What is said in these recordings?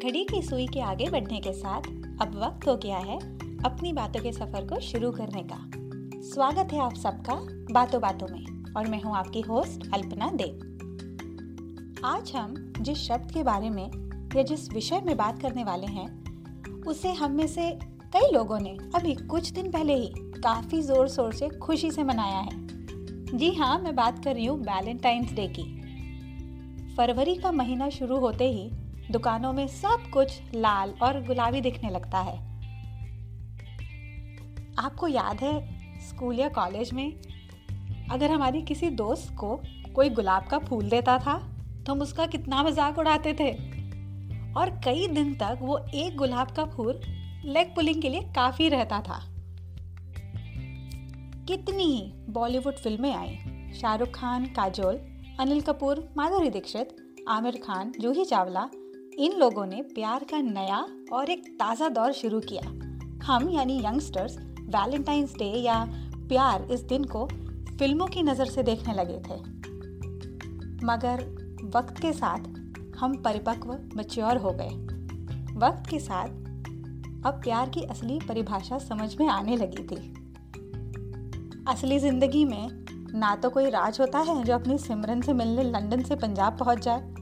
घड़ी की सुई के आगे बढ़ने के साथ अब वक्त हो गया है अपनी बातों के सफ़र को शुरू करने का। स्वागत है आप सबका बातों बातों में और मैं हूँ आपकी होस्ट अल्पना देव आज हम जिस शब्द के बारे में या जिस विषय में बात करने वाले हैं, उसे हम में से कई लोगों ने अभी कुछ दिन पहले ही काफ़ी ज़ोर शोर से खुशी से मनाया है। जी हाँ मैं बात कर रही हूँ वैलेंटाइंस डे की। फरवरी का महीना शुरू होते ही दुकानों में सब कुछ लाल और गुलाबी दिखने लगता है। आपको याद है, स्कूल या कॉलेज में अगर हमारी किसी दोस्त को कोई गुलाब का फूल देता था तो हम उसका कितना मज़ाक उड़ाते थे। और कई दिन तक वो एक गुलाब का फूल लेग पुलिंग के लिए काफ़ी रहता था। कितनी ही बॉलीवुड फ़िल्में आई। शाहरुख खान, काजोल, अनिल कपूर, माधुरी दीक्षित, आमिर खान, जूही चावला इन लोगों ने प्यार का नया और एक ताज़ा दौर शुरू किया। हम, यानी यंगस्टर्स वैलेंटाइंस डे या प्यार इस दिन को फ़िल्मों की नज़र से देखने लगे थे। मगर वक्त के साथ हम परिपक्व मच्योर हो गए। वक्त के साथ अब प्यार की असली परिभाषा समझ में आने लगी थी। असली ज़िंदगी में ना तो कोई राज होता है जो अपनी सिमरन से मिलने लंदन से पंजाब पहुँच जाए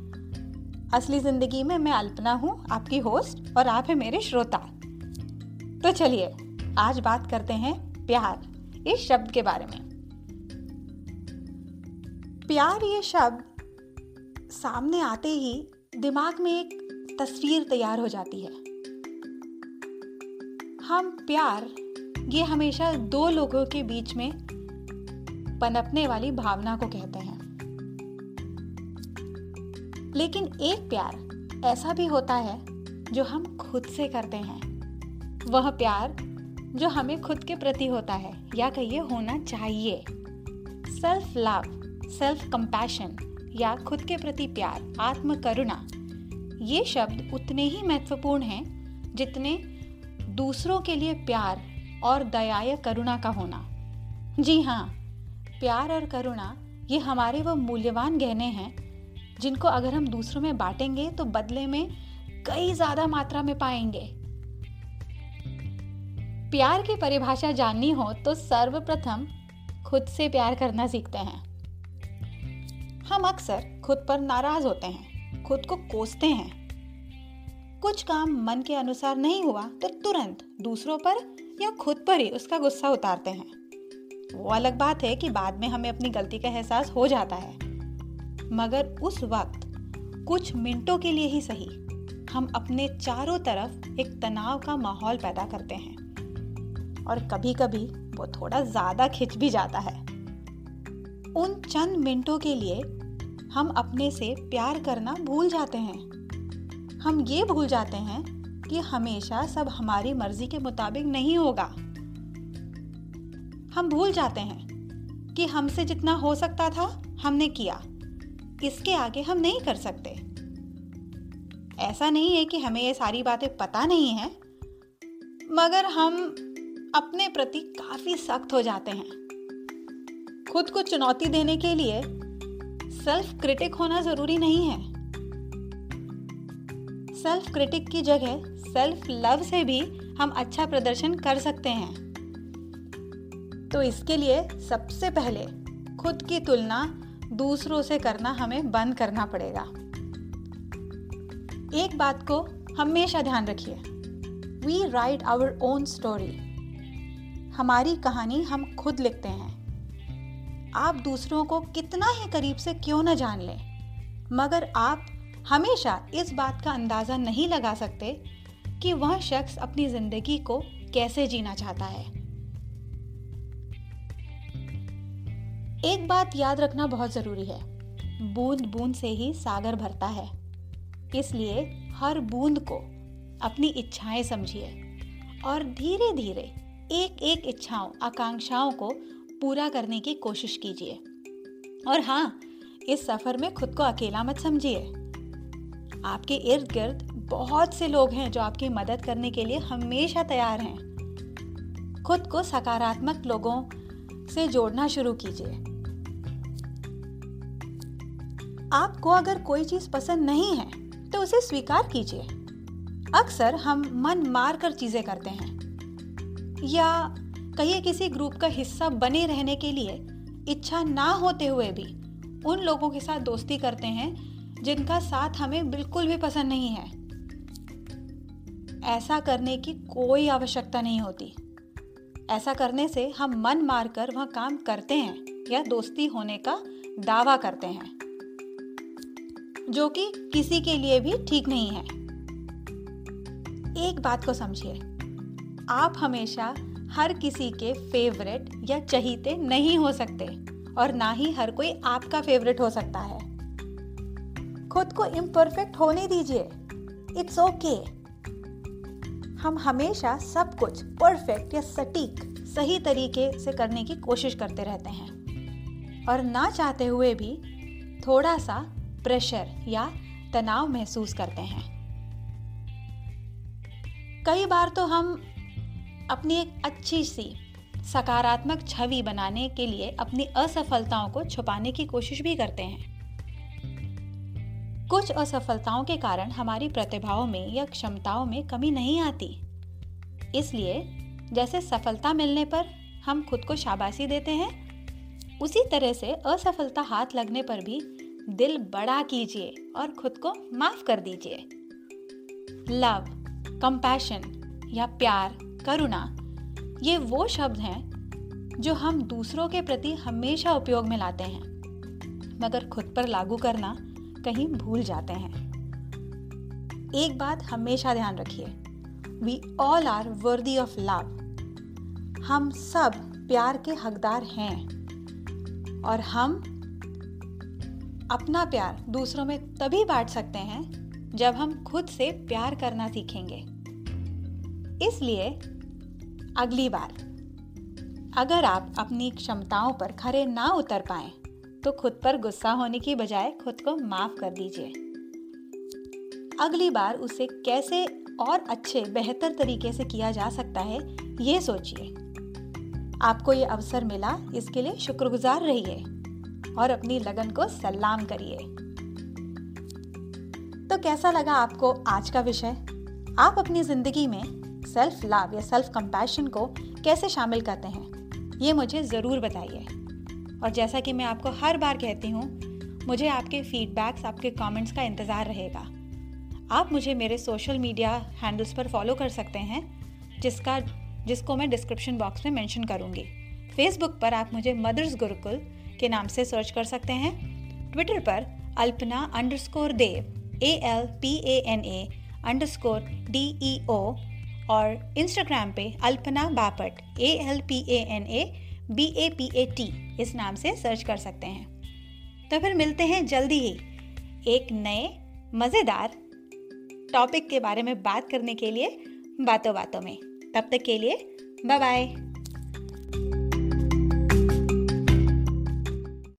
असली ज़िंदगी में मैं अल्पना हूँ, आपकी होस्ट, और आप है मेरे श्रोता। तो चलिए, आज बात करते हैं प्यार, इस शब्द के बारे में। प्यार ये शब्द सामने आते ही दिमाग में एक तस्वीर तैयार हो जाती है। हम प्यार, ये हमेशा दो लोगों के बीच में पनपने वाली भावना को कहते हैं। लेकिन एक प्यार ऐसा भी होता है जो हम खुद से करते हैं। वह प्यार जो हमें खुद के प्रति होता है, या कहिए होना चाहिए। सेल्फ लव सेल्फ कंपैशन या खुद के प्रति प्यार, आत्म करुणा, ये शब्द उतने ही महत्वपूर्ण हैं जितने दूसरों के लिए प्यार और दया या करुणा का होना। जी हाँ प्यार और करुणा, ये हमारे वो मूल्यवान गहने हैं जिनको अगर हम दूसरों में बांटेंगे तो बदले में कई ज़्यादा मात्रा में पाएँगे। प्यार की परिभाषा जाननी हो तो सर्वप्रथम खुद से प्यार करना सीखते हैं। हम अक्सर खुद पर नाराज़ होते हैं, खुद को कोसते हैं। कुछ काम मन के अनुसार नहीं हुआ तो तुरंत दूसरों पर या खुद पर ही उसका गुस्सा उतारते हैं। वो अलग बात है कि बाद में हमें अपनी गलती का एहसास हो जाता है। मगर उस वक्त कुछ मिनटों के लिए ही सही। हम अपने चारों तरफ़ एक तनाव का माहौल पैदा करते हैं। और कभी कभी वो थोड़ा ज़्यादा खिंच भी जाता है। उन चंद मिनटों के लिए हम अपने से प्यार करना भूल जाते हैं। हम ये भूल जाते हैं कि हमेशा सब हमारी मर्ज़ी के मुताबिक नहीं होगा। हम भूल जाते हैं कि हमसे जितना हो सकता था, हमने किया। इसके आगे हम नहीं कर सकते। ऐसा नहीं है कि हमें ये सारी बातें पता नहीं है, मगर हम अपने प्रति काफ़ी सख्त हो जाते हैं। खुद को चुनौती देने के लिए सेल्फ क्रिटिक होना ज़रूरी नहीं है। सेल्फ क्रिटिक की जगह सेल्फ लव से भी हम अच्छा प्रदर्शन कर सकते हैं। तो इसके लिए सबसे पहले खुद की तुलना दूसरों से करना हमें बंद करना पड़ेगा। एक बात को हमेशा ध्यान रखिए। We write our own story हमारी कहानी हम खुद लिखते हैं। आप दूसरों को कितना ही करीब से क्यों न जान लें, मगर आप हमेशा इस बात का अंदाज़ा नहीं लगा सकते कि वह शख्स अपनी ज़िंदगी को कैसे जीना चाहता है। एक बात याद रखना बहुत ज़रूरी है। बूंद बूंद से ही सागर भरता है। इसलिए हर बूंद को अपनी इच्छाएँ समझिए और धीरे धीरे एक एक इच्छाओं, आकांक्षाओं को पूरा करने की कोशिश कीजिए। और हाँ इस सफ़र में खुद को अकेला मत समझिए। आपके इर्द गिर्द बहुत से लोग हैं जो आपकी मदद करने के लिए हमेशा तैयार हैं। खुद को सकारात्मक लोगों से जोड़ना शुरू कीजिए। आपको अगर कोई चीज़ पसंद नहीं है तो उसे स्वीकार कीजिए। अक्सर हम मन मार कर चीज़ें करते हैं। या कहीं किसी ग्रुप का हिस्सा बने रहने के लिए इच्छा ना होते हुए भी उन लोगों के साथ दोस्ती करते हैं, जिनका साथ हमें बिल्कुल भी पसंद नहीं है। ऐसा करने की कोई आवश्यकता नहीं होती। ऐसा करने से हम मन मारकर वह काम करते हैं या दोस्ती होने का दावा करते हैं। जो कि किसी के लिए भी ठीक नहीं है। एक बात को समझिए। आप हमेशा हर किसी के फेवरेट या चहीते नहीं हो सकते और ना ही हर कोई आपका फेवरेट हो सकता है। खुद को इम्परफेक्ट होने दीजिए। It's okay. हम हमेशा सब कुछ परफेक्ट या सटीक, सही तरीके से करने की कोशिश करते रहते हैं। और ना चाहते हुए भी थोड़ा सा प्रेशर या तनाव महसूस करते हैं। कई बार तो हम अपनी एक अच्छी सी सकारात्मक छवि बनाने के लिए अपनी असफलताओं को छुपाने की कोशिश भी करते हैं। कुछ असफलताओं के कारण हमारी प्रतिभाओं में या क्षमताओं में कमी नहीं आती। इसलिए जैसे सफलता मिलने पर हम खुद को शाबाशी देते हैं, उसी तरह से असफलता हाथ लगने पर भी दिल बड़ा कीजिए और खुद को माफ़ कर दीजिए। लव कंपैशन या प्यार, करुणा, ये वो शब्द हैं जो हम दूसरों के प्रति हमेशा उपयोग में लाते हैं, मगर खुद पर लागू करना कहीं भूल जाते हैं। एक बात हमेशा ध्यान रखिए we all are worthy of love हम सब प्यार के हकदार हैं और हम अपना प्यार दूसरों में तभी बांट सकते हैं जब हम खुद से प्यार करना सीखेंगे। इसलिए अगली बार, अगर आप अपनी क्षमताओं पर खरे ना उतर पाए तो खुद पर गुस्सा होने की बजाय खुद को माफ़ कर दीजिए। अगली बार उसे कैसे और अच्छे, बेहतर तरीके से किया जा सकता है, ये सोचिए। आपको ये अवसर मिला, इसके लिए शुक्रगुजार रहिए। और अपनी लगन को सलाम करिए। तो कैसा लगा आपको आज का विषय? आप अपनी ज़िंदगी में सेल्फ लव या सेल्फ कंपैशन को कैसे शामिल करते हैं, ये मुझे ज़रूर बताइए। और जैसा कि मैं आपको हर बार कहती हूँ, मुझे आपके फीडबैक्स आपके कमेंट्स का इंतज़ार रहेगा। आप मुझे मेरे सोशल मीडिया हैंडल्स पर फॉलो कर सकते हैं, जिसका, जिसको मैं डिस्क्रिप्शन बॉक्स में मेंशन करूँगी। फेसबुक पर आप मुझे मदर्स गुरुकुल के नाम से सर्च कर सकते हैं। ट्विटर पर Alpana underscore Dev A L P A N A underscore D E O और इंस्टाग्राम पे Alpana Bapat A L P A N A B A P A T इस नाम से सर्च कर सकते हैं। तो फिर मिलते हैं जल्दी ही एक नए मज़ेदार टॉपिक के बारे में बात करने के लिए बातों बातों में। तब तक के लिए बाय बाय